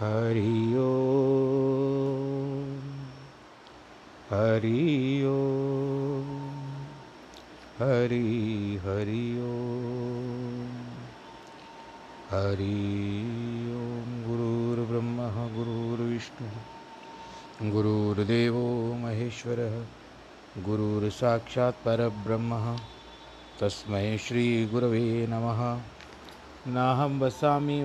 हरि ओ हरि ओ हरि हरि ओ हरि ओम गुरुर्ब्रह्म, गुरुर्विष्णु, गुरुर्देवो महेश्वरः, गुरुर्साक्षात् परब्रह्म, तस्मै श्रीगुरवे नमः। नाहं वसामि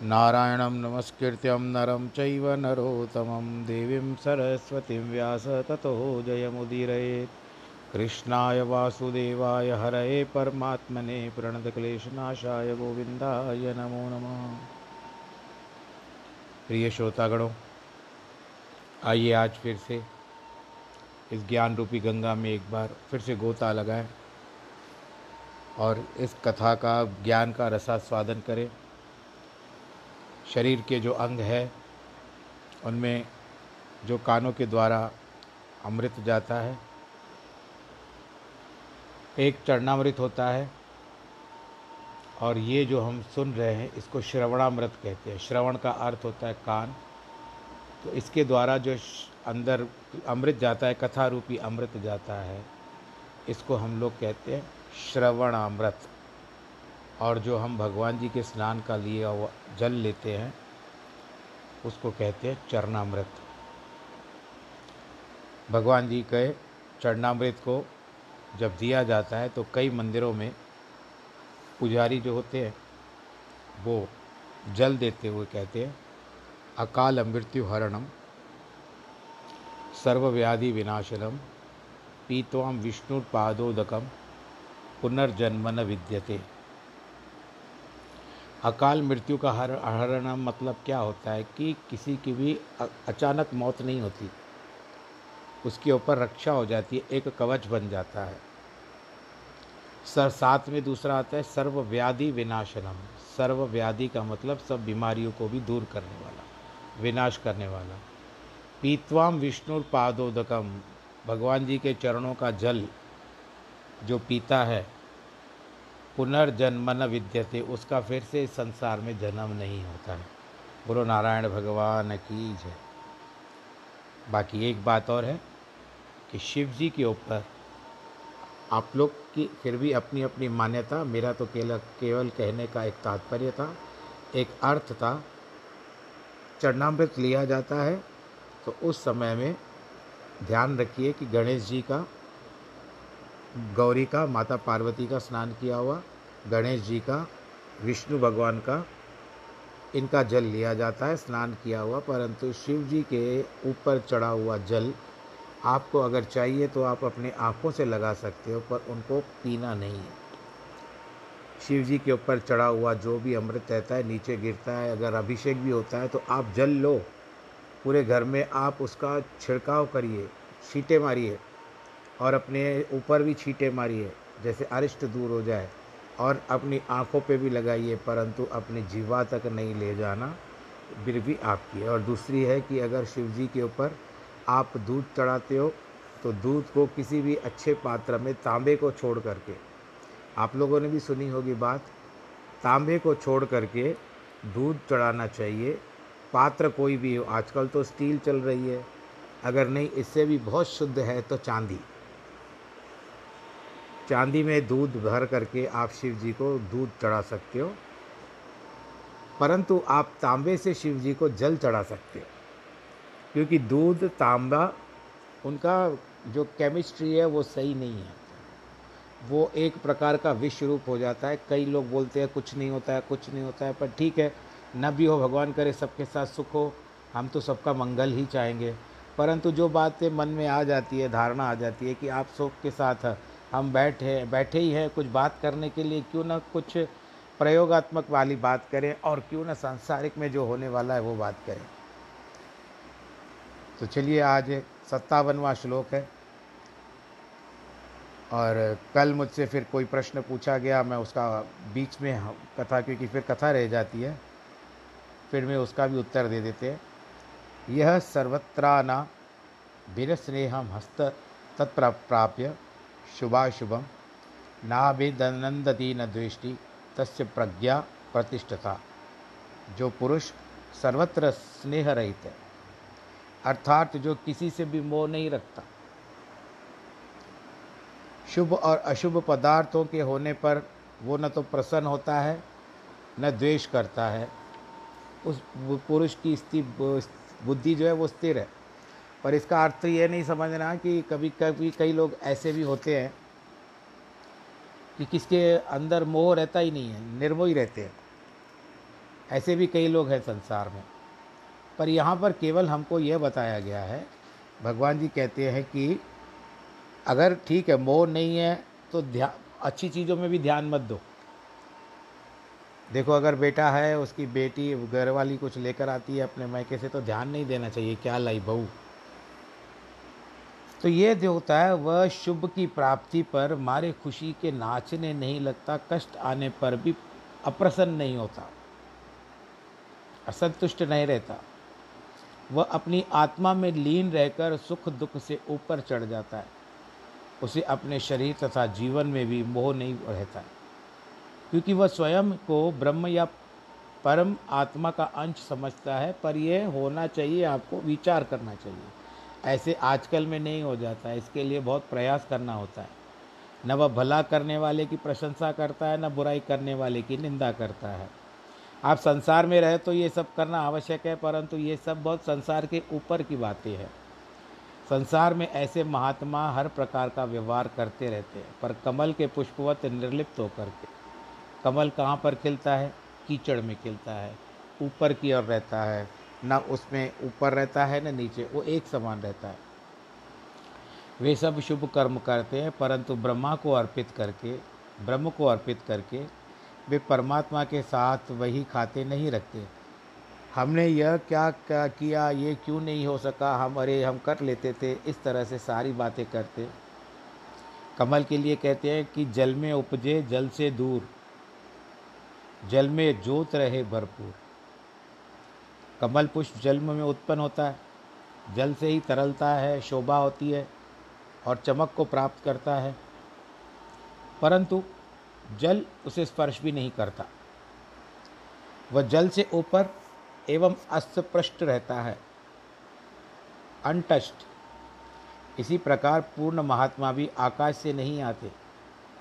नारायणं नमस्कृत्यं नरं चैव नरोत्तमं देवीं सरस्वतीं व्यास ततो जयमुदीरयेत्। कृष्णाय वासुदेवाय हरये परमात्मने प्रणतक्लेशनाशाय गोविन्दाय नमो नमः। प्रिय श्रोतागणों, आइए आज फिर से इस ज्ञान रूपी गंगा में एक बार फिर से गोता लगाएँ और इस कथा का ज्ञान का रसास्वादन करें। शरीर के जो अंग है, उनमें जो कानों के द्वारा अमृत जाता है, एक चरणामृत होता है, और ये जो हम सुन रहे हैं, इसको श्रवणामृत कहते हैं। श्रवण का अर्थ होता है कान। तो इसके द्वारा जो अंदर अमृत जाता है कथा रूपी अमृत जाता है, इसको हम लोग कहते हैं श्रवणामृत। और जो हम भगवान जी के स्नान का लिए जल लेते हैं, उसको कहते हैं चरणामृत। भगवान जी के चरणामृत को जब दिया जाता है तो कई मंदिरों में पुजारी जो होते हैं, वो जल देते हुए कहते हैं, अकाल मृत्यु हरणम सर्वव्याधि विनाशनम पीतवाम विष्णुपादोदकम पुनर्जन्म न विद्यते। अकाल मृत्यु का हर हरण मतलब क्या होता है कि किसी की भी अचानक मौत नहीं होती। उसके ऊपर रक्षा हो जाती है, एक कवच बन जाता है। सर, साथ में दूसरा आता है सर्व व्याधि विनाशनम। सर्व व्याधि का मतलब सब बीमारियों को भी दूर करने वाला, विनाश करने वाला। पीतवाम विष्णु पादोदकम। भगवान जी के चरणों का जल जो पीता है पुनर्जन्म न विद्यते, उसका फिर से इस संसार में जन्म नहीं होता है। बोलो नारायण भगवान की जय। बाकी एक बात और है कि शिव जी के ऊपर आप लोग की फिर भी अपनी अपनी मान्यता, मेरा तो केवल केवल कहने का एक तात्पर्य था, एक अर्थ था, चरणामृत लिया जाता है तो उस समय में ध्यान रखिए कि गणेश जी का गौरी का, माता पार्वती का स्नान किया हुआ, गणेश जी का, विष्णु भगवान का, इनका जल लिया जाता है, स्नान किया हुआ, परंतु शिव जी के ऊपर चढ़ा हुआ जल आपको अगर चाहिए तो आप अपने आँखों से लगा सकते हो, पर उनको पीना नहीं है। शिव जी के ऊपर चढ़ा हुआ जो भी अमृत रहता है, नीचे गिरता है, अगर अभिषेक भी होता है तो आप जल लो। पूरे घर में आप उसका छिड़काव करिए, छीटे मारिए। और अपने ऊपर भी छीटे मारिए, जैसे अरिष्ट दूर हो जाए, और अपनी आँखों पे भी लगाइए, परंतु अपनी जीवा तक नहीं ले जाना फिर भी आपकी और दूसरी है कि अगर शिव जी के ऊपर आप दूध चढ़ाते हो तो दूध को किसी भी अच्छे पात्र में तांबे को छोड़ करके, आप लोगों ने भी सुनी होगी बात, तांबे को छोड़ करके दूध चढ़ाना चाहिए। पात्र कोई भी हो, आजकल तो स्टील चल रही है, अगर नहीं, इससे भी बहुत शुद्ध है तो चांदी। चांदी में दूध भर करके आप शिव जी को दूध चढ़ा सकते हो, परंतु आप तांबे से शिव जी को जल चढ़ा सकते हो। क्योंकि दूध, तांबा, उनका जो केमिस्ट्री है, वो सही नहीं है। वो एक प्रकार का विश्व रूप हो जाता है। कई लोग बोलते हैं, कुछ नहीं होता है, कुछ नहीं होता है, पर ठीक है, न भी हो, भगवान करे, सबके साथ सुख हो, हम तो सबका मंगल ही चाहेंगे। परंतु जो बातें मन में आ जाती है, धारणा आ जाती है कि आप सुख के साथ हम बैठे बैठे ही हैं, कुछ बात करने के लिए, क्यों ना कुछ प्रयोगात्मक वाली बात करें और क्यों ना सांसारिक में जो होने वाला है वो बात करें। तो चलिए, आज सत्तावनवा श्लोक है। और कल मुझसे फिर कोई प्रश्न पूछा गया, मैं उसका बीच में कथा, क्योंकि फिर कथा रह जाती है, फिर मैं उसका भी उत्तर दे देते हैं। यह सर्वत्राना भिन्न स्नेहम हस्त तत्प्राप्य शुभाशुभम। नाभिदनंदती न दृष्टि तस्य प्रज्ञा प्रतिष्ठता। जो पुरुष सर्वत्र स्नेह रहित है। अर्थात जो किसी से भी मोह नहीं रखता। शुभ और अशुभ पदार्थों के होने पर वो न तो प्रसन्न होता है, न द्वेष करता है। उस पुरुष की स्थिति, बुद्धि जो है वो स्थिर है। पर इसका अर्थ ये नहीं समझना कि कभी कभी कई लोग ऐसे भी होते हैं कि किसके अंदर मोह रहता ही नहीं है, निर्मोही रहते हैं। ऐसे भी कई लोग हैं संसार में। पर यहाँ पर केवल हमको यह बताया गया है, भगवान जी कहते हैं कि अगर ठीक है, मोह नहीं है तो ध्यान अच्छी चीज़ों में भी ध्यान मत दो। देखो, अगर बेटा है, उसकी बेटी, घर वाली कुछ लेकर आती है अपने मायके से तो ध्यान नहीं देना चाहिए, क्या लाई बहू तो ये होता है, वह शुभ की प्राप्ति पर मारे खुशी के नाचने नहीं लगता, कष्ट आने पर भी अप्रसन्न नहीं होता, असंतुष्ट नहीं रहता। वह अपनी आत्मा में लीन रहकर सुख दुख से ऊपर चढ़ जाता है। उसे अपने शरीर तथा जीवन में भी मोह नहीं रहता है, क्योंकि वह स्वयं को ब्रह्म या परम आत्मा का अंश समझता है, पर यह होना चाहिए, आपको विचार करना चाहिए। ऐसे आजकल में नहीं हो जाता, इसके लिए बहुत प्रयास करना होता है। न वह भला करने वाले की प्रशंसा करता है, न बुराई करने वाले की निंदा करता है। आप संसार में रहे तो ये सब करना आवश्यक है, परंतु ये सब बहुत संसार के ऊपर की बातें हैं। संसार में ऐसे महात्मा हर प्रकार का व्यवहार करते रहते हैं, पर कमल के पुष्पवत निर्लिप्त होकर के। कमल कहाँ पर खिलता है? कीचड़ में खिलता है, ऊपर की ओर रहता है। न उसमें ऊपर रहता है, न नीचे, वो एक समान रहता है। वे सब शुभ कर्म करते हैं, परंतु ब्रह्मा को अर्पित करके, ब्रह्म को अर्पित करके वे परमात्मा के साथ वही खाते नहीं रखते। हमने यह क्या क्या किया, ये क्यों नहीं हो सका, हम, अरे, हम कर लेते थे, इस तरह से सारी बातें करते। कमल के लिए कहते हैं कि जल में उपजे, जल से दूर, जल में जोत रहे भरपूर। कमल पुष्प जल में उत्पन्न होता है, जल से ही तरलता है, शोभा होती है और चमक को प्राप्त करता है। परंतु जल उसे स्पर्श भी नहीं करता। वह जल से ऊपर एवं अस्पृष्ट रहता है। अनटस्ट इसी प्रकार पूर्ण महात्मा भी आकाश से नहीं आते,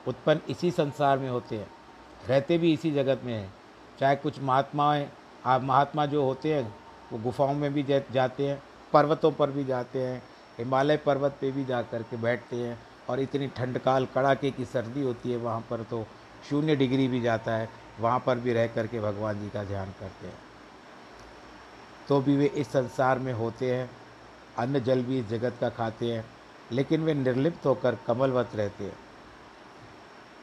उत्पन्न इसी संसार में होते हैं, रहते भी इसी जगत में हैं। चाहे कुछ महात्माएँ आप महात्मा जो होते हैं, वो गुफाओं में भी जाते हैं, पर्वतों पर भी जाते हैं, हिमालय पर्वत पे भी जा कर के बैठते हैं और इतनी ठंड काल, कड़ाके की सर्दी होती है वहाँ पर तो शून्य डिग्री भी जाता है, वहाँ पर भी रह कर के भगवान जी का ध्यान करते हैं। तो भी वे इस संसार में होते हैं अन्न जल भी इस जगत का खाते हैं, लेकिन वे निर्लिप्त होकर कमलवत रहते हैं।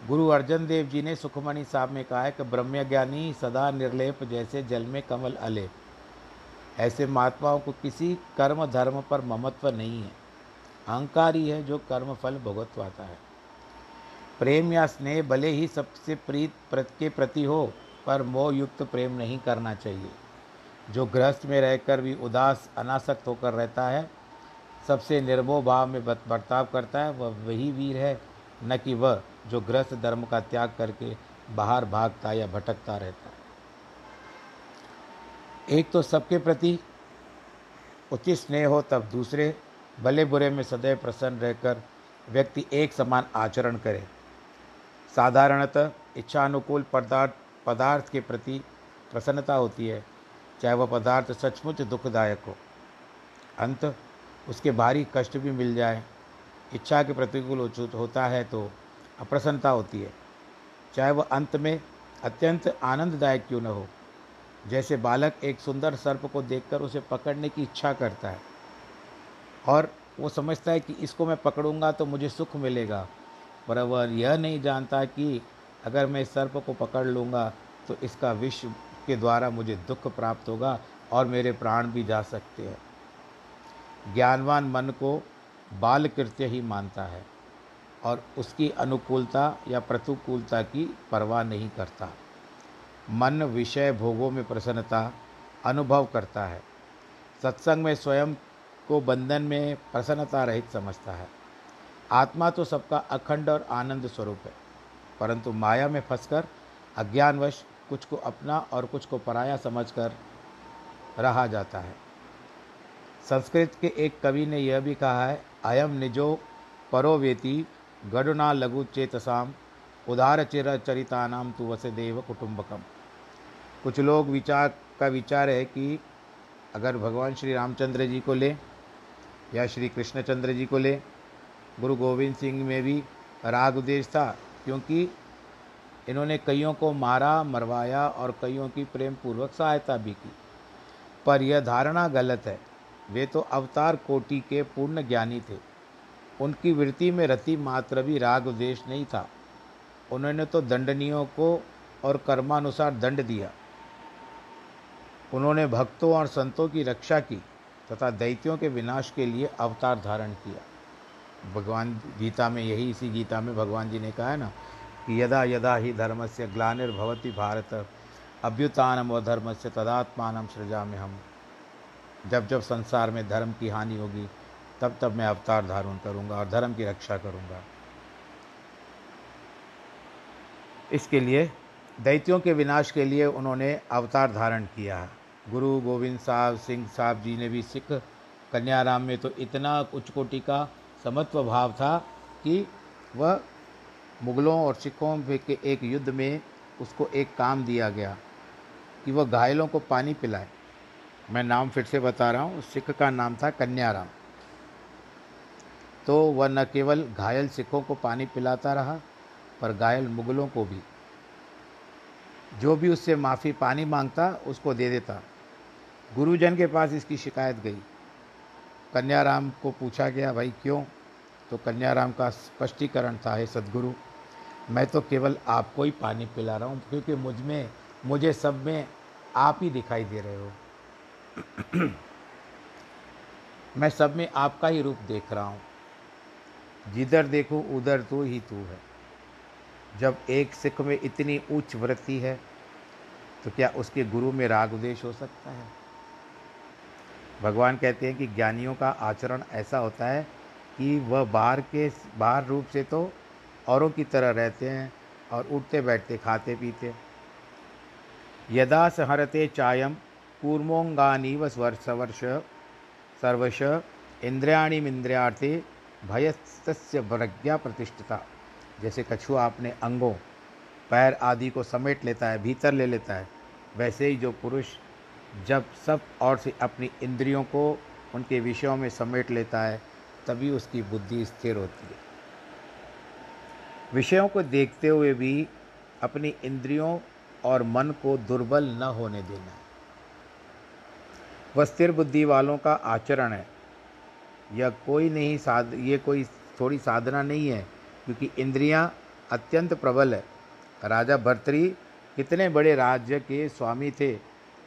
गुरु अर्जन देव जी ने सुखमणि साहब में कहा है कि ब्रह्मज्ञानी सदा निर्लेप जैसे जल में कमल अले। ऐसे महात्माओं को किसी कर्म धर्म पर ममत्व नहीं है। अहंकार ही है जो कर्म फल भुगतवाता है। प्रेम या स्नेह भले ही सबसे प्रीत प्रत के प्रति हो, पर मोह युक्त प्रेम नहीं करना चाहिए। जो गृहस्थ में रहकर भी उदास, अनासक्त होकर रहता है, सबसे निर्मोह भाव में बर्ताव करता है, वह वही वीर है न कि वह जो गृहस्थ धर्म का त्याग करके बाहर भागता या भटकता रहता। है एक तो सबके प्रति उचित स्नेह हो तब दूसरे भले बुरे में सदैव प्रसन्न रहकर व्यक्ति एक समान आचरण करे। साधारणतः इच्छानुकूल पदार्थ पदार्थ के प्रति प्रसन्नता होती है, चाहे वह पदार्थ सचमुच दुखदायक हो। अंत, उसके भारी कष्ट भी मिल जाए। इच्छा के प्रतिकूल होता है तो अप्रसन्नता होती है। चाहे वह अंत में अत्यंत आनंददायक क्यों न हो। जैसे बालक एक सुंदर सर्प को देखकर उसे पकड़ने की इच्छा करता है और वो समझता है कि इसको मैं पकड़ूँगा तो मुझे सुख मिलेगा। पर वह यह नहीं जानता कि अगर मैं इस सर्प को पकड़ लूँगा तो इसका विष के द्वारा मुझे दुख प्राप्त होगा और मेरे प्राण भी जा सकते हैं। ज्ञानवान मन को बाल कृत्य ही मानता है और उसकी अनुकूलता या प्रतिकूलता की परवाह नहीं करता। मन विषय भोगों में प्रसन्नता अनुभव करता है। सत्संग में स्वयं को बंधन में प्रसन्नता रहित समझता है। आत्मा तो सबका अखंड और आनंद स्वरूप है, परंतु माया में फंसकर अज्ञानवश कुछ को अपना और कुछ को पराया समझकर रहा जाता है। संस्कृत के एक कवि ने यह भी कहा है अयम निजो परोवेति गडुना लघु चेतसाम उदार चिर चरितानाम तु वसुदेव कुटुंबकम कुछ लोग विचार का विचार है कि अगर भगवान श्री रामचंद्र जी को ले, या श्री कृष्णचंद्र जी को ले, गुरु गोविंद सिंह में भी राग उद्देश्य था, क्योंकि इन्होंने कईयों को मारा, मरवाया और कईयों की प्रेम पूर्वक सहायता भी की। पर यह धारणा गलत है वे तो अवतार कोटि के पूर्ण ज्ञानी थे। उनकी वृत्ति में रति मात्र भी राग उद्देश नहीं था। उन्होंने तो दंडनियों को और कर्मानुसार दंड दिया। उन्होंने भक्तों और संतों की रक्षा की तथा दैत्यों के विनाश के लिए अवतार धारण किया। भगवान गीता में यही इसी गीता में भगवान जी ने कहा है ना कि यदा यदा ही धर्म से ग्लानिर्भवती भारत अभ्युत्थानम व धर्म से तदात्मान सृजा में हम जब जब संसार में धर्म की हानि होगी, तब तब मैं अवतार धारण करूँगा और धर्म की रक्षा करूँगा। इसके लिए दैत्यों के विनाश के लिए उन्होंने अवतार धारण किया। गुरु गोविंद साहब, सिंह साहब जी ने भी सिख कन्याराम में तो इतना उच्च कोटि का समत्व भाव था कि वह मुगलों और सिखों के एक युद्ध में उसको एक काम दिया गया कि वह घायलों को पानी पिलाए। मैं नाम फिर से बता रहा हूँ, सिख का नाम था कन्याराम। तो वह न केवल घायल सिखों को पानी पिलाता रहा, पर घायल मुगलों को भी। जो भी उससे माफ़ी पानी माँगता, उसको दे देता। गुरुजन के पास इसकी शिकायत गई। कन्याराम को पूछा गया, भाई, क्यों? तो कन्याराम का स्पष्टीकरण था, हे सदगुरु, मैं तो केवल आपको ही पानी पिला रहा हूँ, क्योंकि मुझमें, मुझे सब में आप ही दिखाई दे रहे हो। मैं सब में आपका ही रूप देख रहा हूँ। जिधर देखो, उधर तो ही तू है। जब एक सिख में इतनी उच्च वृत्ति है तो क्या उसके गुरु में राग उदेश हो सकता है? भगवान कहते हैं कि ज्ञानियों का आचरण ऐसा होता है कि वह बाहर के, बाहर रूप से तो औरों की तरह रहते हैं और उठते बैठते, खाते पीते। यदा सहरते चायम कूर्मोंगानी व स्वर्ष सर्वश इंद्रियाणी इंद्रियार्थे भयस्य प्रज्ञा प्रतिष्ठता। जैसे कछुआ अपने अंगों, पैर आदि को समेट लेता है, भीतर ले लेता है, वैसे ही जो पुरुष जब सब और से अपनी इंद्रियों को उनके विषयों में समेट लेता है, तभी उसकी बुद्धि स्थिर होती है। विषयों को देखते हुए भी अपनी इंद्रियों और मन को दुर्बल न होने देना वह स्थिर बुद्धि वालों का आचरण है। यह कोई नहीं साध, ये कोई थोड़ी साधना नहीं है, क्योंकि इंद्रियाँ अत्यंत प्रबल है। राजा भर्तरी कितने बड़े राज्य के स्वामी थे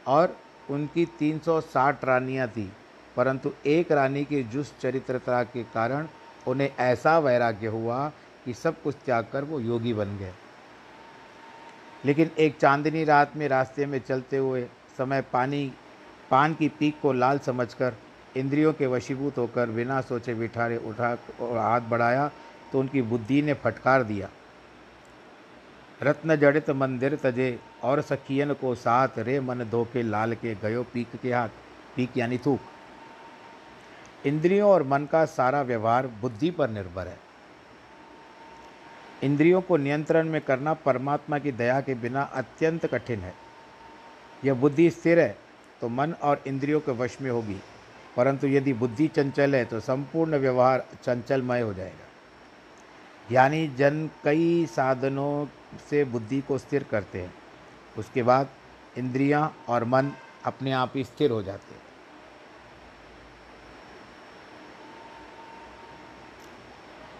और उनकी 360 रानियाँ थीं, परंतु एक रानी के जुस चरित्रता के कारण उन्हें ऐसा वैराग्य हुआ कि सब कुछ त्याग कर वो योगी बन गए। लेकिन एक चांदनी रात में रास्ते में चलते हुए समय पानी पान की पीक को लाल समझकर, इंद्रियों के वशीभूत होकर बिना सोचे बिठारे उठा और हाथ बढ़ाया तो उनकी बुद्धि ने फटकार दिया। रत्न जड़ित मंदिर तजे और सखियन को साथ रे मन धोके लाल के गयो पीक के हाथ। पीक यानी थूक। इंद्रियों और मन का सारा व्यवहार बुद्धि पर निर्भर है। इंद्रियों को नियंत्रण में करना परमात्मा की दया के बिना अत्यंत कठिन है। यह बुद्धि स्थिर है तो मन और इंद्रियों के वश में होगी। परंतु यदि बुद्धि चंचल है तो संपूर्ण व्यवहार चंचलमय हो जाएगा। यानी जन कई साधनों से बुद्धि को स्थिर करते हैं। उसके बाद इंद्रियाँ और मन अपने आप ही स्थिर हो जाते हैं।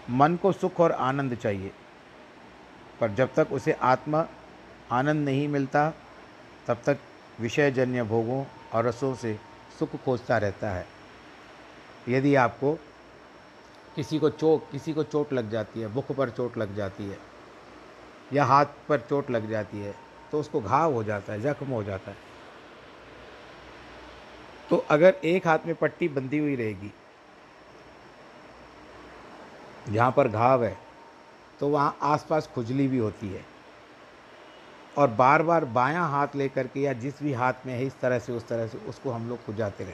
मन को सुख और आनंद चाहिए। पर जब तक उसे आत्मा आनंद नहीं मिलता, तब तक विषयजन्य भोगों और रसों से सुख खोजता रहता है। यदि आपको किसी को चोट किसी को चोट लग जाती है बुख पर चोट लग जाती है या हाथ पर चोट लग जाती है तो उसको घाव हो जाता है, जख्म हो जाता है। तो अगर एक हाथ में पट्टी बंधी हुई रहेगी, जहाँ पर घाव है तो वहाँ आसपास खुजली भी होती है। और बार बार बायां हाथ लेकर के या जिस भी हाथ में है, इस तरह से, उस तरह से, उसको हम लोग खुजाते रहे।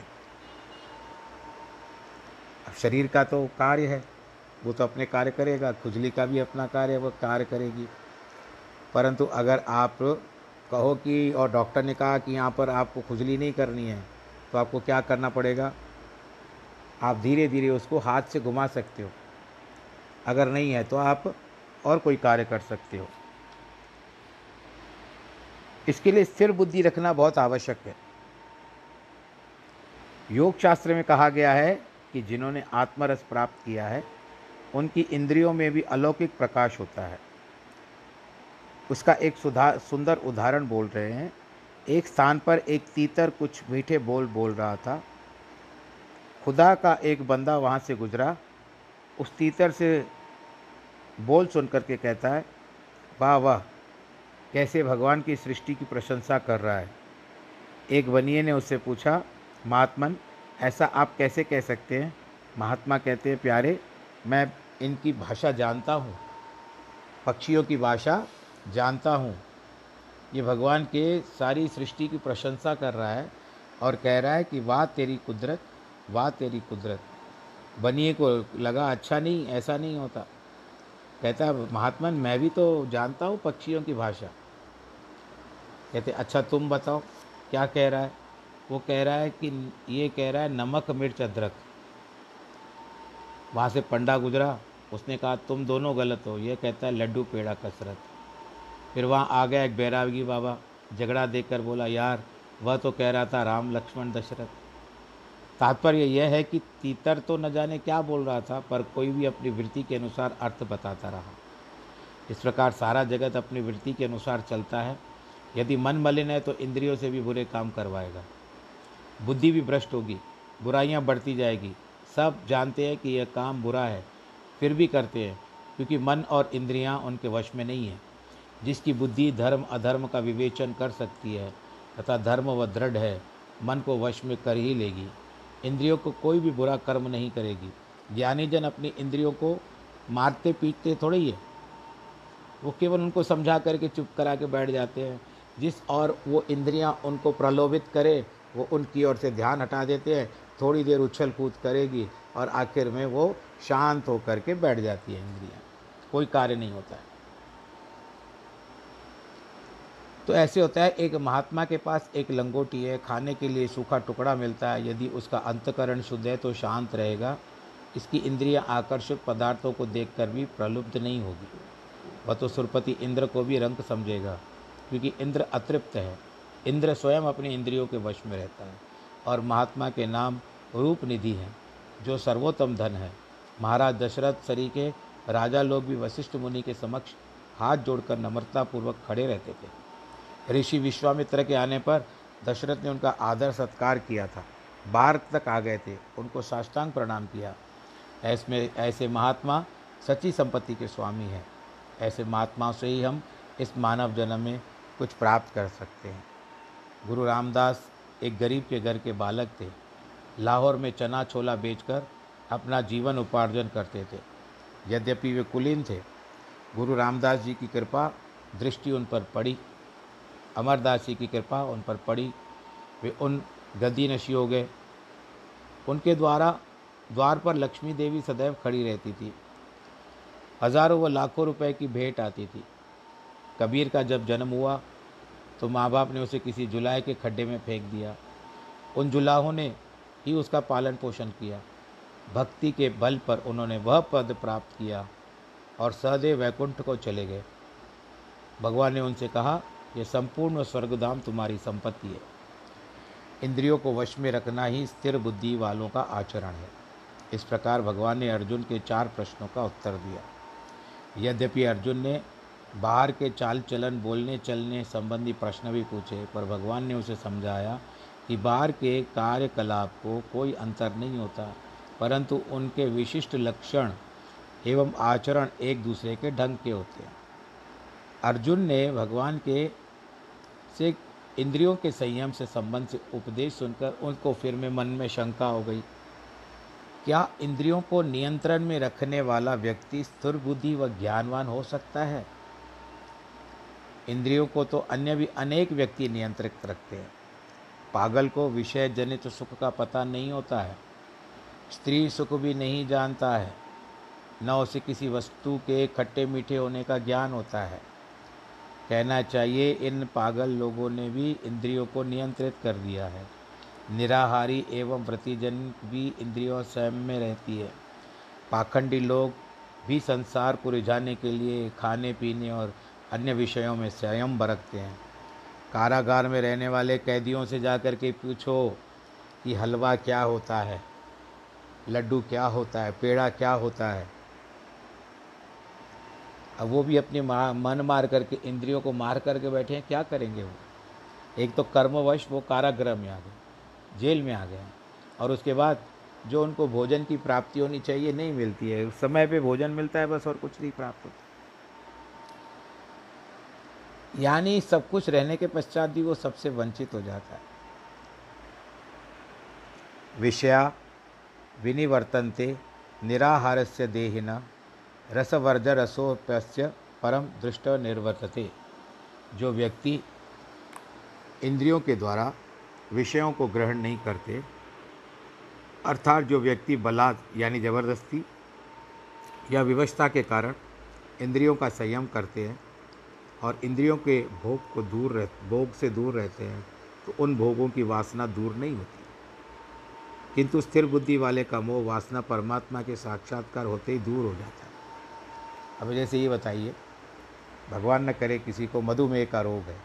अब शरीर का तो कार्य है, वो तो अपने कार्य करेगा, खुजली का भी अपना कार्य है, वो कार्य करेगी। परंतु अगर आप कहो कि, और डॉक्टर ने कहा कि यहाँ पर आपको खुजली नहीं करनी है तो आपको क्या करना पड़ेगा? आप धीरे धीरे उसको हाथ से घुमा सकते हो। अगर नहीं है तो आप और कोई कार्य कर सकते हो। इसके लिए स्थिर बुद्धि रखना बहुत आवश्यक है। योग शास्त्र में कहा गया है कि जिन्होंने आत्मरस प्राप्त किया है, उनकी इंद्रियों में भी अलौकिक प्रकाश होता है। उसका एक सुधार सुंदर उदाहरण बोल रहे हैं। एक स्थान पर एक तीतर कुछ मीठे बोल बोल रहा था। खुदा का एक बंदा वहाँ से गुजरा। उस तीतर से बोल सुन कर के कहता है, वाह वाह कैसे भगवान की सृष्टि की प्रशंसा कर रहा है। एक बनिए ने उससे पूछा, महात्मन, ऐसा आप कैसे कह सकते हैं? महात्मा कहते हैं, प्यारे, मैं इनकी भाषा जानता हूँ, पक्षियों की भाषा जानता हूँ। ये भगवान के सारी सृष्टि की प्रशंसा कर रहा है और कह रहा है कि वाह तेरी कुदरत, वाह तेरी कुदरत। बनिए को लगा अच्छा नहीं, ऐसा नहीं होता। कहता महात्मन, मैं भी तो जानता हूँ पक्षियों की भाषा। कहते अच्छा तुम बताओ, क्या कह रहा है? वो कह रहा है कि, ये कह रहा है, नमक, मिर्च, अदरक। वहाँ से पंडा गुजरा, उसने कहा, तुम दोनों गलत हो, ये कहता है, लड्डू, पेड़ा, कसरत। फिर वहाँ आ गया एक बैरागी बाबा, झगड़ा देखकर बोला, यार, वह तो कह रहा था, राम लक्ष्मण दशरथ। तात्पर्य यह है कि तीतर तो न जाने क्या बोल रहा था, पर कोई भी अपनी वृत्ति के अनुसार अर्थ बताता रहा। इस प्रकार सारा जगत अपनी वृत्ति के अनुसार चलता है। यदि मन मलिन है तो इंद्रियों से भी बुरे काम करवाएगा। बुद्धि भी भ्रष्ट होगी, बुराइयाँ बढ़ती जाएगी। सब जानते हैं कि यह काम बुरा है, फिर भी करते हैं, क्योंकि मन और इंद्रियाँ उनके वश में नहीं है, जिसकी बुद्धि धर्म, अधर्म का विवेचन कर सकती है, तथा धर्म व दृढ़ है, मन को वश में कर ही लेगी। इंद्रियों को कोई भी बुरा कर्म नहीं करेगी। ज्ञानी जन अपनी इंद्रियों को मारते पीटते थोड़े ही है। वो केवल उनको समझा करके चुप करा के बैठ जाते हैं। जिस और वो इंद्रियाँ उनको प्रलोभित करे, वो उनकी ओर से ध्यान हटा देते हैं, थोड़ी देर उछल कूद करेगी और आखिर में वो शांत होकर के बैठ जाती है इंद्रियाँ। कोई कार्य नहीं होता है। तो ऐसे होता है, एक महात्मा के पास एक लंगोटी है, खाने के लिए सूखा टुकड़ा मिलता है, यदि उसका अंतकरण शुद्ध है तो शांत रहेगा। इसकी इंद्रियाँ आकर्षक पदार्थों को देखकर भी प्रलुब्ध नहीं होगी। वह तो सुरपति इंद्र को भी रंग समझेगा। क्योंकि इंद्र अतृप्त है। इंद्र स्वयं अपनी इंद्रियों के वश में रहता है और महात्मा के नाम रूप निधि हैं, जो सर्वोत्तम धन है। महाराज दशरथ सरी के राजा लोग भी वशिष्ठ मुनि के समक्ष हाथ जोड़कर नम्रतापूर्वक खड़े रहते थे। ऋषि विश्वामित्र के आने पर दशरथ ने उनका आदर सत्कार किया था। बाहर तक आ गए थे, उनको साष्टांग प्रणाम किया। ऐसमें, ऐसे महात्मा सच्ची संपत्ति के स्वामी हैं। ऐसे महात्माओं से ही हम इस मानव जन्म में कुछ प्राप्त कर सकते हैं। गुरु रामदास एक गरीब के घर के बालक थे। लाहौर में चना छोला बेचकर अपना जीवन उपार्जन करते थे। यद्यपि वे कुलीन थे, गुरु रामदास जी की कृपा दृष्टि उन पर पड़ी। अमरदास जी की कृपा उन पर पड़ी। वे उन गद्दी नशी हो गए। उनके द्वारा द्वार पर लक्ष्मी देवी सदैव खड़ी रहती थी। हज़ारों व लाखों रुपए की भेंट आती थी। कबीर का जब जन्म हुआ तो माँ बाप ने उसे किसी जुलाहे के खड्डे में फेंक दिया। उन जुलाहों ने ही उसका पालन पोषण किया। भक्ति के बल पर उन्होंने वह पद प्राप्त किया और सहदेव वैकुंठ को चले गए। भगवान ने उनसे कहा यह संपूर्ण स्वर्गधाम तुम्हारी संपत्ति है। इंद्रियों को वश में रखना ही स्थिर बुद्धि वालों का आचरण है। इस प्रकार भगवान ने अर्जुन के चार प्रश्नों का उत्तर दिया। यद्यपि अर्जुन ने बाहर के चाल चलन, बोलने चलने संबंधी प्रश्न भी पूछे, पर भगवान ने उसे समझाया कि बाहर के कार्यकलाप को कोई अंतर नहीं होता, परंतु उनके विशिष्ट लक्षण एवं आचरण एक दूसरे के ढंग के होते हैं। अर्जुन ने भगवान के से इंद्रियों के संयम से संबंध से उपदेश सुनकर उनको फिर में मन में शंका हो गई, क्या इंद्रियों को नियंत्रण में रखने वाला व्यक्ति स्थिर बुद्धि व ज्ञानवान हो सकता है? इंद्रियों को तो अन्य भी अनेक व्यक्ति नियंत्रित रखते हैं। पागल को विषय जनित सुख का पता नहीं होता है। स्त्री सुख भी नहीं जानता है। न उसे किसी वस्तु के खट्टे मीठे होने का ज्ञान होता है। कहना चाहिए, इन पागल लोगों ने भी इंद्रियों को नियंत्रित कर दिया है। निराहारी एवं प्रतिजन भी इंद्रियों स्वयं में रहती है। पाखंडी लोग भी संसार को रिझाने के लिए खाने पीने और अन्य विषयों में स्वयं बरतते हैं। कारागार में रहने वाले कैदियों से जाकर के पूछो कि हलवा क्या होता है, लड्डू क्या होता है, पेड़ा क्या होता है। अब वो भी अपने मन मार करके, इंद्रियों को मार करके बैठे हैं, क्या करेंगे वो? एक तो कर्मवश वो कारागृह में आ गए, जेल में आ गए और उसके बाद जो उनको भोजन की प्राप्ति होनी चाहिए, नहीं मिलती है। समय पे भोजन मिलता है बस और कुछ नहीं प्राप्त होता। यानी सब कुछ रहने के पश्चात भी वो सबसे वंचित हो जाता है। विषया विनिवर्तनते निराहारस्य देहिना रसवर्ज रसोप्यस्य परम दृष्ट निर्वर्तते। जो व्यक्ति इंद्रियों के द्वारा विषयों को ग्रहण नहीं करते, अर्थात जो व्यक्ति बलात् यानी ज़बरदस्ती या विवशता के कारण इंद्रियों का संयम करते हैं और इंद्रियों के भोग को दूर रह, भोग से दूर रहते हैं तो उन भोगों की वासना दूर नहीं होती। किंतु स्थिर बुद्धि वाले का मोह वासना परमात्मा के साक्षात्कार होते ही दूर हो जाता है। अब जैसे ये बताइए, भगवान न करे किसी को मधुमेह का रोग है,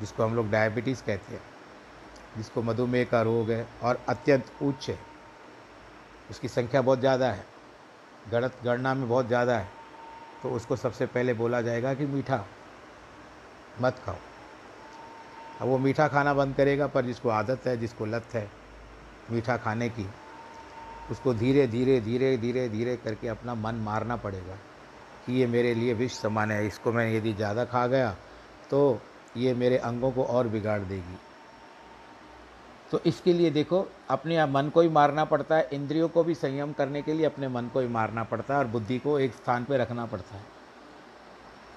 जिसको हम लोग डायबिटीज़ कहते हैं, जिसको मधुमेह का रोग है और अत्यंत उच्च है, उसकी संख्या बहुत ज़्यादा है, गणत, गणना में बहुत ज़्यादा है तो उसको सबसे पहले बोला जाएगा कि मीठा मत खाओ। अब वो मीठा खाना बंद करेगा, पर जिसको आदत है, जिसको लत है, मीठा खाने की, उसको धीरे धीरे धीरे धीरे धीरे करके अपना मन मारना पड़ेगा कि ये मेरे लिए विष समान है, इसको मैं यदि ज़्यादा खा गया तो ये मेरे अंगों को और बिगाड़ देगी। तो इसके लिए देखो, अपने आप मन को ही मारना पड़ता है, इंद्रियों को भी संयम करने के लिए अपने मन को ही मारना पड़ता है और बुद्धि को एक स्थान पर रखना पड़ता है।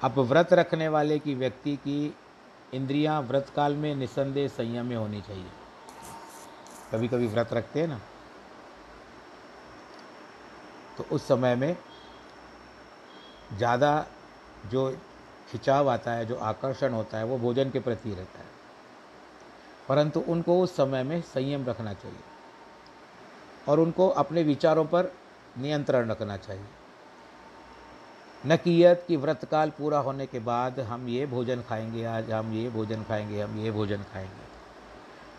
अब व्रत रखने वाले की व्यक्ति की इंद्रियाँ व्रत काल में निसंदेह संयम में होनी चाहिए। कभी कभी व्रत रखते हैं ना? तो उस समय में ज़्यादा जो खिंचाव आता है, जो आकर्षण होता है, वो भोजन के प्रति रहता है। परंतु उनको उस समय में संयम रखना चाहिए और उनको अपने विचारों पर नियंत्रण रखना चाहिए। न कियत कि व्रतकाल पूरा होने के बाद हम ये भोजन खाएँगे, आज हम ये भोजन खाएँगे, हम ये भोजन खाएँगे।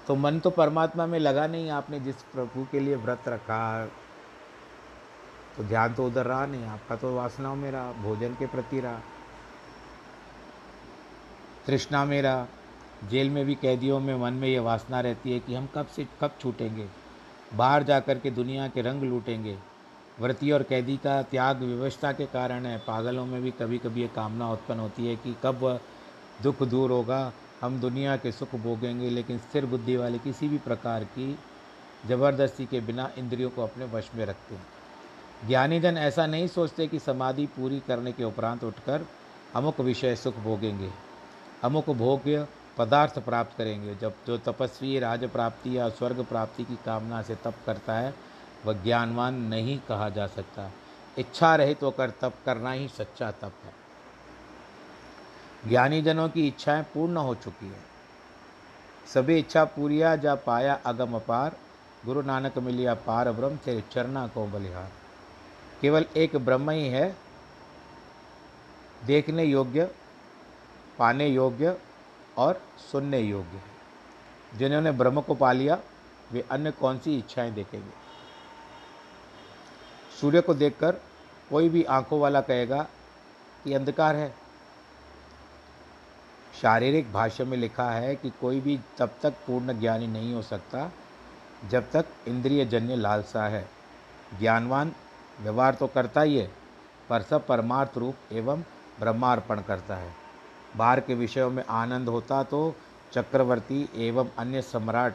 तो मन तो परमात्मा में लगा नहीं, आपने जिस प्रभु के लिए व्रत रखा तो ध्यान तो उधर रहा नहीं, आपका तो वासनाओं में रहा, भोजन के प्रति रहा, तृष्णा में रहा जेल में भी कैदियों में, मन में ये वासना रहती है कि हम कब से कब छूटेंगे। बाहर जा कर के दुनिया के रंग लूटेंगे। व्रती और कैदी का त्याग व्यवस्था के कारण है। पागलों में भी कभी कभी ये कामना उत्पन्न होती है कि कब दुख दूर होगा, हम दुनिया के सुख भोगेंगे, लेकिन स्थिर बुद्धि वाले किसी भी प्रकार की ज़बरदस्ती के बिना इंद्रियों को अपने वश में रखते हैं। ज्ञानी जन ऐसा नहीं सोचते कि समाधि पूरी करने के उपरांत उठकर अमुक विषय सुख भोगेंगे। अमुक भोग्य पदार्थ प्राप्त करेंगे। जब जो तपस्वी राज प्राप्ति या स्वर्ग प्राप्ति की कामना से तप करता है, वह ज्ञानवान नहीं कहा जा सकता। इच्छा रहित तो होकर तप करना ही सच्चा तप है। ज्ञानी जनों की इच्छाएँ पूर्ण हो चुकी है। सभी इच्छा पूरिया जा पाया अगम अपार। गुरु नानक मिलिया पार ब्रह्म तेरे चरना को बलिहार केवल एक ब्रह्म ही है। देखने योग्य, पाने योग्य और सुनने योग्य है। जिन्होंने ब्रह्म को पा लिया, वे अन्य कौन सी इच्छाएँ देखेंगे? सूर्य को देखकर कोई भी आँखों वाला कहेगा कि अंधकार है। शारीरिक भाष्य में लिखा है कि कोई भी तब तक पूर्ण ज्ञानी नहीं हो सकता, जब तक इंद्रिय जन्य लालसा है। ज्ञानवान व्यवहार तो करता ही है, पर सब परमार्थ रूप एवं ब्रह्मार्पण करता है। बाहर के विषयों में आनंद होता तो चक्रवर्ती एवं अन्य सम्राट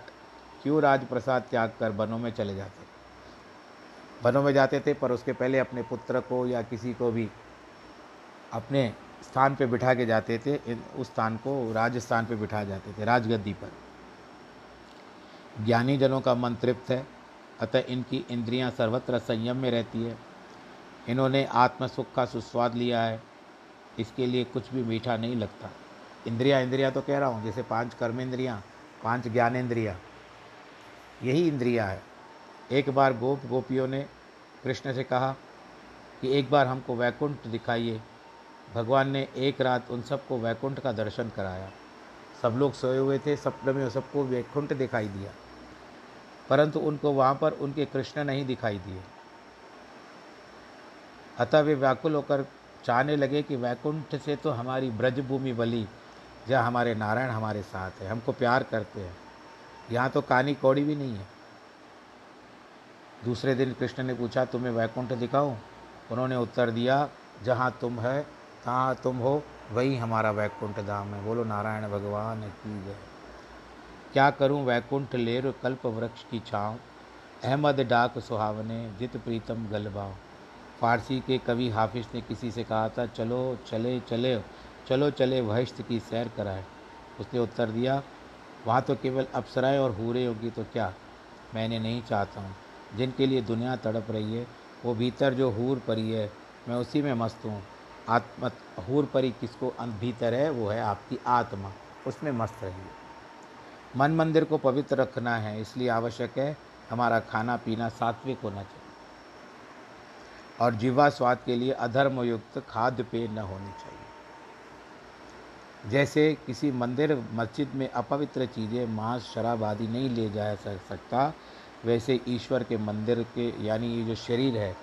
क्यों राजप्रसाद त्याग कर वनों में चले जाते? वनों में जाते थे, पर उसके पहले अपने पुत्र को या किसी को भी अपने स्थान पे बिठा के जाते थे। उस स्थान को राजस्थान पे बिठा जाते थे, राजगद्दी पर। ज्ञानी जनों का मन तृप्त है, अतः इनकी इंद्रियाँ सर्वत्र संयम में रहती है। इन्होंने आत्मसुख का सुस्वाद लिया है। इसके लिए कुछ भी मीठा नहीं लगता। इंद्रिया इंद्रिया तो कह रहा हूँ, जैसे पाँच कर्मेंद्रियाँ, पाँच ज्ञानेन्द्रियाँ यही इंद्रिया है। एक बार गोप गोपियों ने कृष्ण से कहा कि एक बार हमको वैकुंठ दिखाइए। भगवान ने एक रात उन सबको वैकुंठ का दर्शन कराया। सब लोग सोए हुए थे, सपने में सबको वैकुंठ दिखाई दिया। परंतु उनको वहाँ पर उनके कृष्ण नहीं दिखाई दिए। अतः वे व्याकुल होकर चाहने लगे कि वैकुंठ से तो हमारी ब्रजभूमि बली जहाँ हमारे नारायण हमारे साथ है, हमको प्यार करते हैं। यहाँ तो कानी कौड़ी भी नहीं है। दूसरे दिन कृष्ण ने पूछा, तुम्हें वैकुंठ दिखाऊँ? उन्होंने उत्तर दिया, जहाँ तुम है, तहाँ तुम हो, वही हमारा वैकुंठ धाम है। बोलो, नारायण भगवान की जय। क्या करूँ वैकुंठ लेर कल्प वृक्ष की छाँव? अहमद डाक सुहावने, जित प्रीतम गलबाव। फारसी के कवि हाफिज ने किसी से कहा था, चलो, चले चले, चलो, चले, वहिष्ठ की सैर कराए। उसने उत्तर दिया, वहाँ तो केवल अप्सराएँ और हूरे होगी तो क्या? मैंने नहीं चाहता हूँ। जिनके लिए दुनिया तड़प रही है, वो भीतर जो हूर परी है, मैं उसी में मस्त हूँ। आत्म हूर परी किसको भीतर है, वो है आपकी आत्मा। उसमें मस्त रहिए मन मंदिर को पवित्र रखना है, इसलिए आवश्यक है, हमारा खाना पीना सात्विक होना चाहिए। और जीवा स्वाद के लिए अधर्म युक्त खाद्य पेय न होनी चाहिए। जैसे किसी मंदिर, मस्जिद में अपवित्र चीज़ें, मांस, शराब आदि नहीं ले जा सकता, वैसे ईश्वर के मंदिर के, यानी ये जो शरीर है,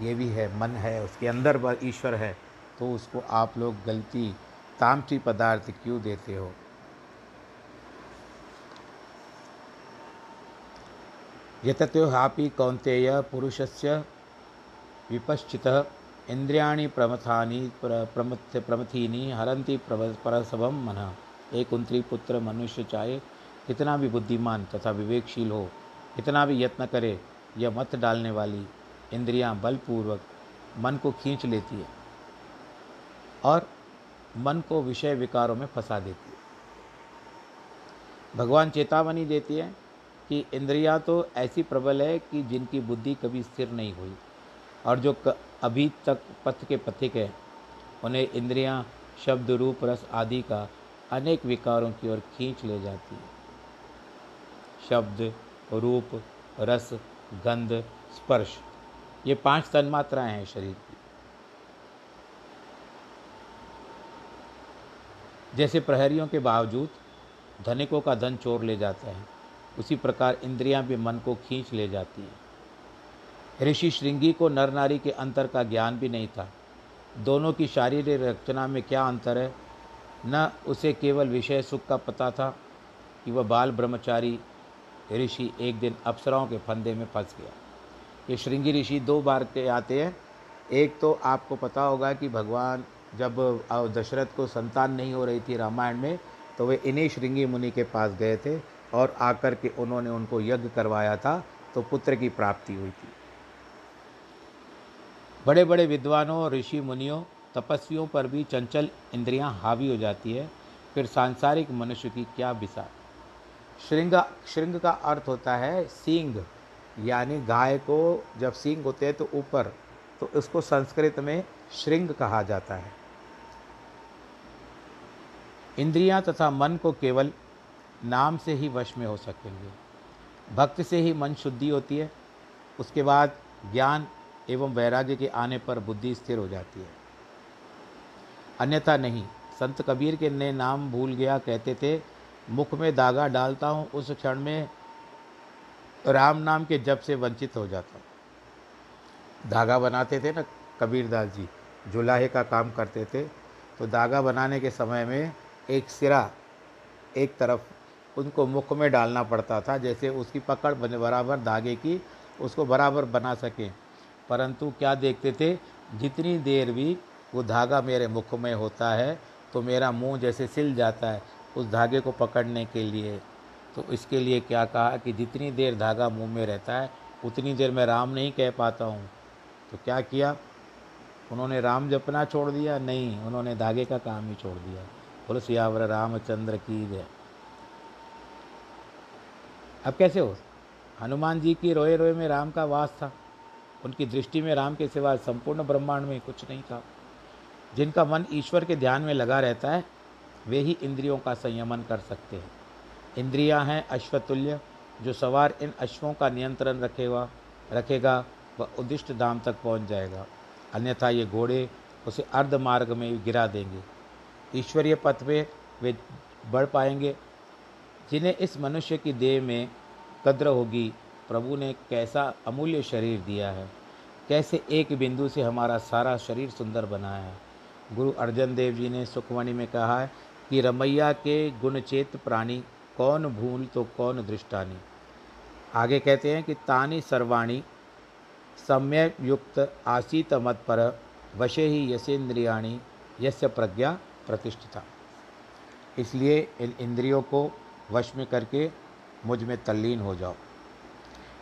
ये भी है, मन है, उसके अंदर ईश्वर है तो उसको आप लोग गलती, तामसी पदार्थ क्यों देते हो? यततो हापि कौंतेय पुरुषस्य विपश्चितः इंद्रियाणि प्रमथानि प्रमथ प्रमथीनि हरंती परसभम मन। एक उंत्री पुत्र मनुष्य चाहे कितना भी बुद्धिमान तथा विवेकशील हो, कितना भी यत्न करे, यह मत डालने वाली इंद्रियाँ बलपूर्वक मन को खींच लेती है और मन को विषय विकारों में फंसा देती है। भगवान चेतावनी देती है कि इंद्रियाँ तो ऐसी प्रबल है कि जिनकी बुद्धि कभी स्थिर नहीं हुई। और जो अभी तक पथ के पथिक है, उन्हें इंद्रियाँ, शब्द, रूप, रस आदि का अनेक विकारों की ओर खींच ले जाती है। शब्द, रूप, रस, गंध, स्पर्श, ये पाँच तन्मात्राएँ हैं शरीर की। जैसे प्रहरियों के बावजूद धनिकों का धन चोर ले जाता है, उसी प्रकार इंद्रियाँ भी मन को खींच ले जाती हैं। ऋषि श्रृंगी को नर नारी के अंतर का ज्ञान भी नहीं था। दोनों की शारीरिक रचना में क्या अंतर है? न उसे केवल विषय सुख का पता था कि वह बाल ब्रह्मचारी ऋषि एक दिन अप्सराओं के फंदे में फंस गया। ये श्रृंगी ऋषि दो बार के आते हैं। एक तो आपको पता होगा कि भगवान जब दशरथ को संतान नहीं हो रही थी रामायण में तो वे इन्हीं श्रृंगी मुनि के पास गए थे और आकर के उन्होंने उनको यज्ञ करवाया था तो पुत्र की प्राप्ति हुई थी। बड़े बड़े विद्वानों और ऋषि मुनियों, तपस्वियों पर भी चंचल इंद्रियाँ हावी हो जाती है, फिर सांसारिक मनुष्य की क्या विसा श्रृंग श्रृंग का अर्थ होता है सींग, यानी गाय को जब सींग होते हैं तो ऊपर तो उसको संस्कृत में श्रृंग कहा जाता है। इंद्रियाँ तथा मन को केवल नाम से ही वश में हो सकेंगे। भक्त से ही मन शुद्धि होती है, उसके बाद ज्ञान एवं वैराग्य के आने पर बुद्धि स्थिर हो जाती है। अन्यथा नहीं, संत कबीर के ने नाम भूल गया कहते थे, मुख में दागा डालता हूँ, उस क्षण में राम नाम के जब से वंचित हो जाता हूँ। धागा बनाते थे ना कबीरदास जी, जुलाहे का काम करते थे तो धागा बनाने के समय में एक सिरा एक तरफ़ उनको मुख में डालना पड़ता था, जैसे उसकी पकड़ बराबर धागे की, उसको बराबर बना सकें। परंतु क्या देखते थे? जितनी देर भी वो धागा मेरे मुख में होता है तो मेरा मुँह जैसे सिल जाता है उस धागे को पकड़ने के लिए। तो इसके लिए क्या कहा कि जितनी देर धागा मुँह में रहता है, उतनी देर मैं राम नहीं कह पाता हूँ। तो क्या किया? उन्होंने राम जपना छोड़ दिया? नहीं, उन्होंने धागे का काम ही छोड़ दिया। बोलो, सियावर, रामचंद्र की जय। अब कैसे हो? हनुमान जी की रोए रोए में राम का वास था। उनकी दृष्टि में राम के सिवा संपूर्ण ब्रह्मांड में कुछ नहीं था। जिनका मन ईश्वर के ध्यान में लगा रहता है, वे ही इंद्रियों का संयमन कर सकते हैं। इंद्रियाँ हैं अश्वतुल्य, जो सवार इन अश्वों का नियंत्रण रखेगा रखेगा, वह उद्दिष्ट धाम तक पहुँच जाएगा। अन्यथा ये घोड़े उसे अर्ध मार्ग में गिरा देंगे। ईश्वरीय पथ पे वे बढ़ पाएँगे, जिन्हें इस मनुष्य की देह में कद्र होगी। प्रभु ने कैसा अमूल्य शरीर दिया है, कैसे एक बिंदु से हमारा सारा शरीर सुंदर बनाया है। गुरु अर्जन देव जी ने सुखमणि में कहा है कि रमैया के गुणचेत प्राणी, कौन भूल तो कौन दृष्टानी। आगे कहते हैं कि तानी सर्वाणी, सम्यक युक्त आसीत मत पर वशे ही यसेंद्रियाणी यस्य प्रज्ञा प्रतिष्ठिता। इसलिए इन इंद्रियों को वश में करके मुझमें तल्लीन हो जाओ।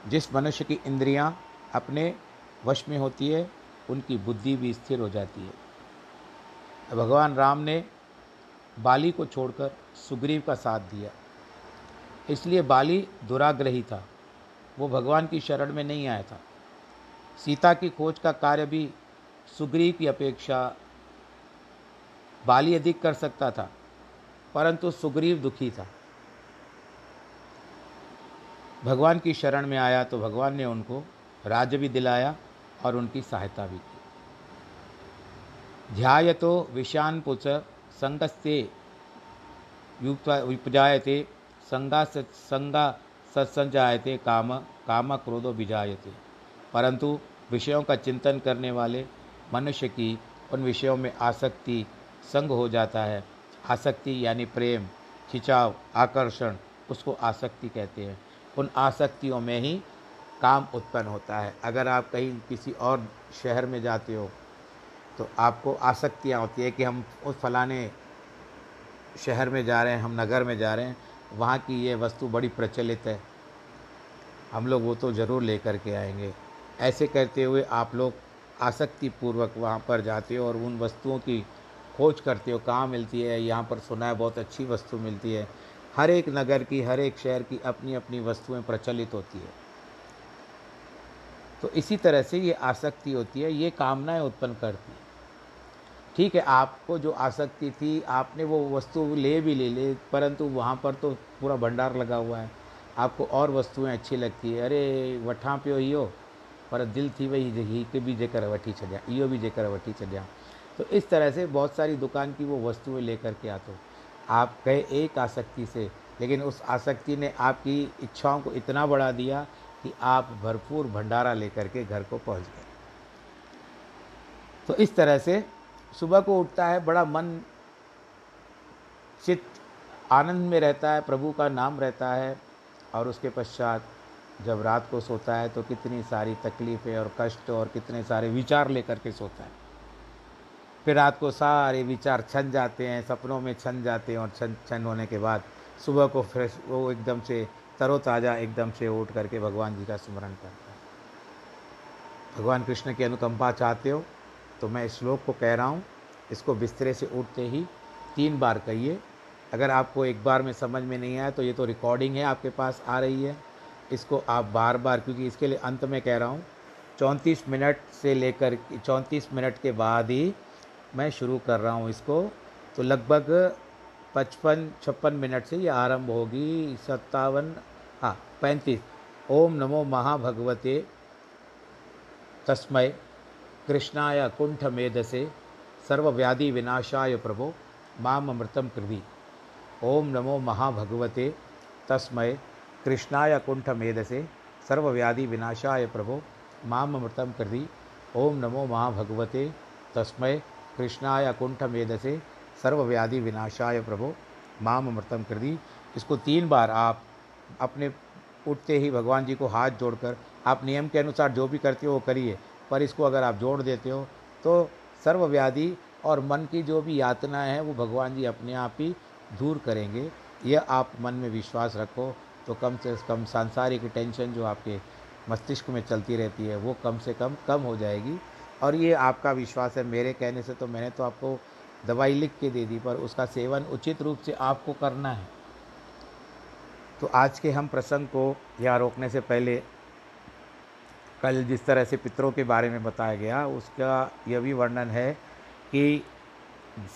जिस मनुष्य की इंद्रियाँ अपने वश में होती है, उनकी बुद्धि भी स्थिर हो जाती है। भगवान राम ने बाली को छोड़कर सुग्रीव का साथ दिया। इसलिए बाली दुराग्रही था। वो भगवान की शरण में नहीं आया था। सीता की खोज का कार्य भी सुग्रीव की अपेक्षा बाली अधिक कर सकता था, परंतु सुग्रीव दुखी था। भगवान की शरण में आया तो भगवान ने उनको राज्य भी दिलाया और उनकी सहायता भी की। ध्याय तो विषान पुच संगस्ते उपजायते संगा संगा सत्संजायते, काम काम क्रोधो विजायते। परंतु विषयों का चिंतन करने वाले मनुष्य की उन विषयों में आसक्ति संग हो जाता है। आसक्ति यानी प्रेम, खिंचाव, आकर्षण, उसको आसक्ति कहते हैं। उन आसक्तियों में ही काम उत्पन्न होता है। अगर आप कहीं किसी और शहर में जाते हो तो आपको आसक्तियाँ होती है कि हम उस फलाने शहर में जा रहे हैं, हम नगर में जा रहे हैं, वहाँ की ये वस्तु बड़ी प्रचलित है। हम लोग वो तो ज़रूर लेकर के आएँगे। ऐसे करते हुए आप लोग आसक्ति पूर्वक वहाँ पर जाते हो और उन वस्तुओं की खोज करते हो। कहाँ मिलती है? यहाँ पर सुना है बहुत अच्छी वस्तु मिलती है। हर एक नगर की, हर एक शहर की अपनी अपनी वस्तुएँ प्रचलित होती है। तो इसी तरह से ये आसक्ति होती है, ये कामनाएँ उत्पन्न करती है। ठीक है, आपको जो आसक्ति थी, आपने वो वस्तु ले भी ले ले, परंतु वहाँ पर तो पूरा भंडार लगा हुआ है। आपको और वस्तुएँ अच्छी लगती है। अरे, वठा पियो इहो पर दिल थी वही हिकु भी जेकर वठी छॾियाँ भी जेकर वठी छॾियाँ तो इस तरह से बहुत सारी दुकान की वो वस्तुएँ लेकर के आते हो। आप गए एक आसक्ति से, लेकिन उस आसक्ति ने आपकी इच्छाओं को इतना बढ़ा दिया कि आप भरपूर भंडारा लेकर के घर को पहुँच गए। तो इस तरह से सुबह को उठता है, बड़ा मन चित्त आनंद में रहता है, प्रभु का नाम रहता है, और उसके पश्चात जब रात को सोता है तो कितनी सारी तकलीफ़ें और कष्ट और कितने सारे विचार लेकर के सोता है। फिर रात को सारे विचार छन जाते हैं, सपनों में छन जाते हैं और छन छन होने के बाद सुबह को फ्रेश वो एकदम से तरोताज़ा एकदम से उठ करके भगवान जी का स्मरण करता है। भगवान कृष्ण की अनुकंपा चाहते हो तो मैं इस श्लोक को कह रहा हूँ। इसको बिस्तरे से उठते ही तीन बार कहिए। अगर आपको एक बार में समझ में नहीं आया तो ये तो रिकॉर्डिंग है आपके पास, आ रही है। इसको आप बार बार, क्योंकि इसके लिए अंत में कह रहा हूँ, चौंतीस मिनट से लेकर, चौंतीस मिनट के बाद ही मैं शुरू कर रहा हूँ इसको। तो लगभग पचपन, छप्पन मिनट से ये आरंभ होगी। सत्तावन हाँ पैंतीस। ओम नमो महाभगवते तस्मय कृष्णाय कुंठ मेधसे सर्वव्याधि विनाशाय प्रभो माम अमृतम कृधि ओम नमो महाभगवते तस्मय कृष्णाय कुंठ मेधसे सर्वव्याधि विनाशाय प्रभो माम अमृतम कृधि ओम नमो महाभगवते तस्मय कृष्णाय कुंठ मेधसे सर्वव्याधि विनाशाय प्रभो, माम अमृतम दी। इसको तीन बार आप अपने उठते ही भगवान जी को हाथ जोड़कर, आप नियम के अनुसार जो भी करते हो वो करिए, पर इसको अगर आप जोड़ देते हो तो सर्वव्याधि और मन की जो भी यातनाएँ हैं, वो भगवान जी अपने आप ही दूर करेंगे। यह आप मन में विश्वास रखो तो कम से कम सांसारिक टेंशन जो आपके मस्तिष्क में चलती रहती है, वो कम से कम कम हो जाएगी। और ये आपका विश्वास है मेरे कहने से तो मैंने तो आपको दवाई लिख के दे दी, पर उसका सेवन उचित रूप से आपको करना है। तो आज के हम प्रसंग को यहाँ रोकने से पहले कल जिस तरह से पितरों के बारे में बताया गया, उसका यह भी वर्णन है कि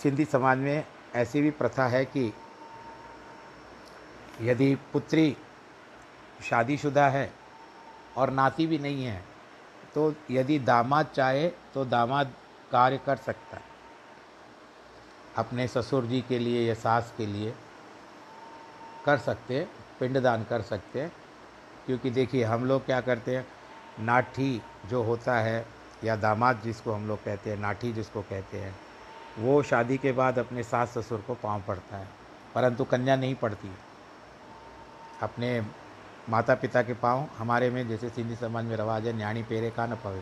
सिंधी समाज में ऐसी भी प्रथा है कि यदि पुत्री शादीशुदा है और नाती भी नहीं है तो यदि दामाद चाहे तो दामाद कार्य कर सकता है। अपने ससुर जी के लिए या सास के लिए कर सकते हैं पिंडदान कर सकते हैं क्योंकि देखिए, हम लोग क्या करते हैं, नाठी जो होता है, या दामाद जिसको हम लोग कहते हैं, नाठी जिसको कहते हैं, वो शादी के बाद अपने सास ससुर को पाँव पड़ता है, परंतु कन्या नहीं पड़ती। अपने माता पिता के पाँव हमारे में जैसे सिंधी समाज में रवाज है, न्याणी पेरे का न पवे,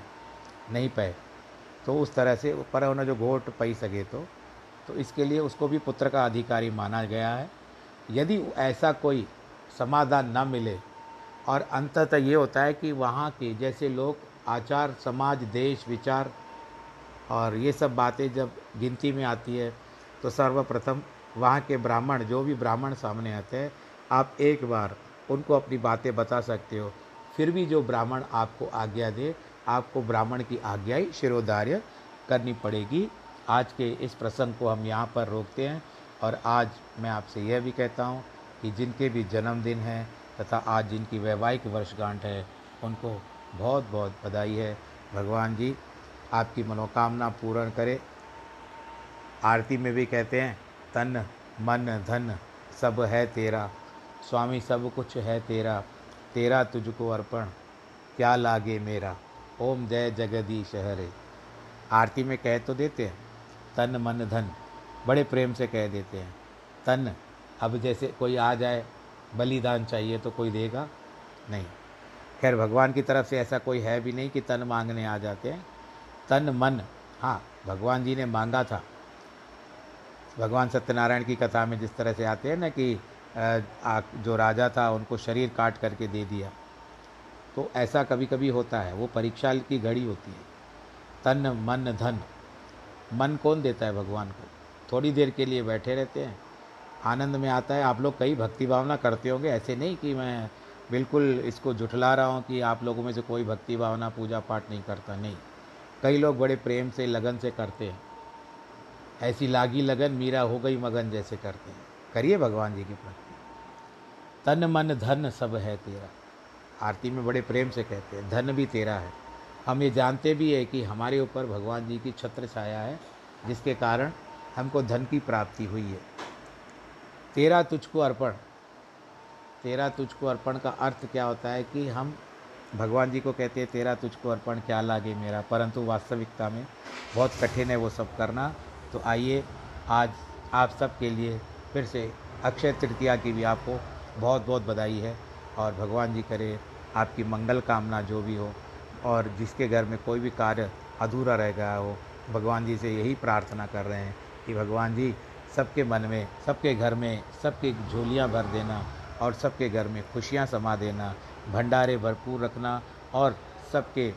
नहीं पे तो उस तरह से पर उन्हें जो घोट पई सके तो तो इसके लिए उसको भी पुत्र का अधिकारी माना गया है। यदि ऐसा कोई समाधान न मिले और अंततः ये होता है कि वहाँ के जैसे लोग, आचार, समाज, देश, विचार और ये सब बातें जब गिनती में आती है तो सर्वप्रथम वहाँ के ब्राह्मण, जो भी ब्राह्मण सामने आते हैं, आप एक बार उनको अपनी बातें बता सकते हो। फिर भी जो ब्राह्मण आपको आज्ञा दे, आपको ब्राह्मण की आज्ञा ही शिरोधार्य करनी पड़ेगी। आज के इस प्रसंग को हम यहाँ पर रोकते हैं और आज मैं आपसे यह भी कहता हूँ कि जिनके भी जन्मदिन हैं तथा आज जिनकी वैवाहिक वर्षगांठ है, उनको बहुत बहुत बधाई है। भगवान जी, आपकी मनोकामना पूर्ण करे। आरती में भी कहते हैं, तन, मन, धन, सब है तेरा। स्वामी, सब कुछ है तेरा। तेरा तुझको अर्पण, क्या लागे मेरा? ओम जय जगदीश हरे। आरती में कह तो देते हैं, तन मन धन, बड़े प्रेम से कह देते हैं, तन, अब जैसे कोई आ जाए, बलिदान चाहिए तो कोई देगा? नहीं। खैर, भगवान की तरफ़ से ऐसा कोई है भी नहीं कि तन मांगने आ जाते हैं। तन, मन हाँ भगवान जी ने मांगा था। भगवान सत्यनारायण की कथा में जिस तरह से आते हैं ना कि जो राजा था, उनको शरीर काट करके दे दिया। तो ऐसा कभी कभी होता है, वो परीक्षा की घड़ी होती है। तन, मन, धन। मन कौन देता है भगवान को? थोड़ी देर के लिए बैठे रहते हैं। आनंद में आता है। आप लोग कई भक्ति भावना करते होंगे। ऐसे नहीं कि मैं बिल्कुल इसको जुठला रहा हूँ कि आप लोगों में से कोई भक्ति भावना पूजा पाठ नहीं करता। नहीं। कई लोग बड़े प्रेम से, लगन से करते हैं। ऐसी लागी लगन, मीरा हो गई, मगन जैसे करते हैं। करिए भगवान जी की भक्ति तन मन धन सब है तेरा। आरती में बड़े प्रेम से कहते हैं, धन भी तेरा है। हम ये जानते भी है कि हमारे ऊपर भगवान जी की छत्र छाया है, जिसके कारण हमको धन की प्राप्ति हुई है। तेरा तुझको अर्पण, तेरा तुझको अर्पण का अर्थ क्या होता है कि हम, भगवान जी को कहते हैं, तेरा तुझको अर्पण क्या लागे मेरा? परंतु वास्तविकता में बहुत कठिन है वो सब करना। तो आइए, आज आप सब के लिए फिर से अक्षय तृतीया की भी आपको बहुत बहुत बधाई है और भगवान जी करे आपकी मंगल कामना जो भी हो और जिसके घर में कोई भी कार्य अधूरा रह गया हो, भगवान जी से यही प्रार्थना कर रहे हैं कि भगवान जी, सबके मन में, सबके घर में, सबके झोलियाँ भर देना और सबके घर में खुशियाँ समा देना, भंडारे भरपूर रखना और सबके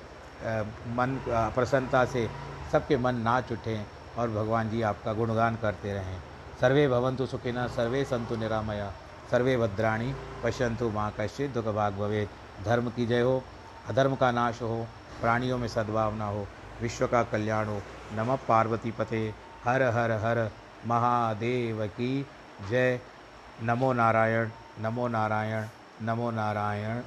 मन प्रसन्नता से सबके मन नाच उठें और भगवान जी आपका गुणगान करते रहें। सर्वे भवंतु सुखिना सर्वे संतु निरामया। सर्वे भद्राणी पश्यंतु माँ कश्चित दुख भाग भवे धर्म की जय हो, अधर्म का नाश हो, प्राणियों में सद्भावना हो, विश्व का कल्याण हो। नम पार्वती पते, हर हर हर, महादेव की जय। नमो नारायण नमो नारायण नमो नारायण।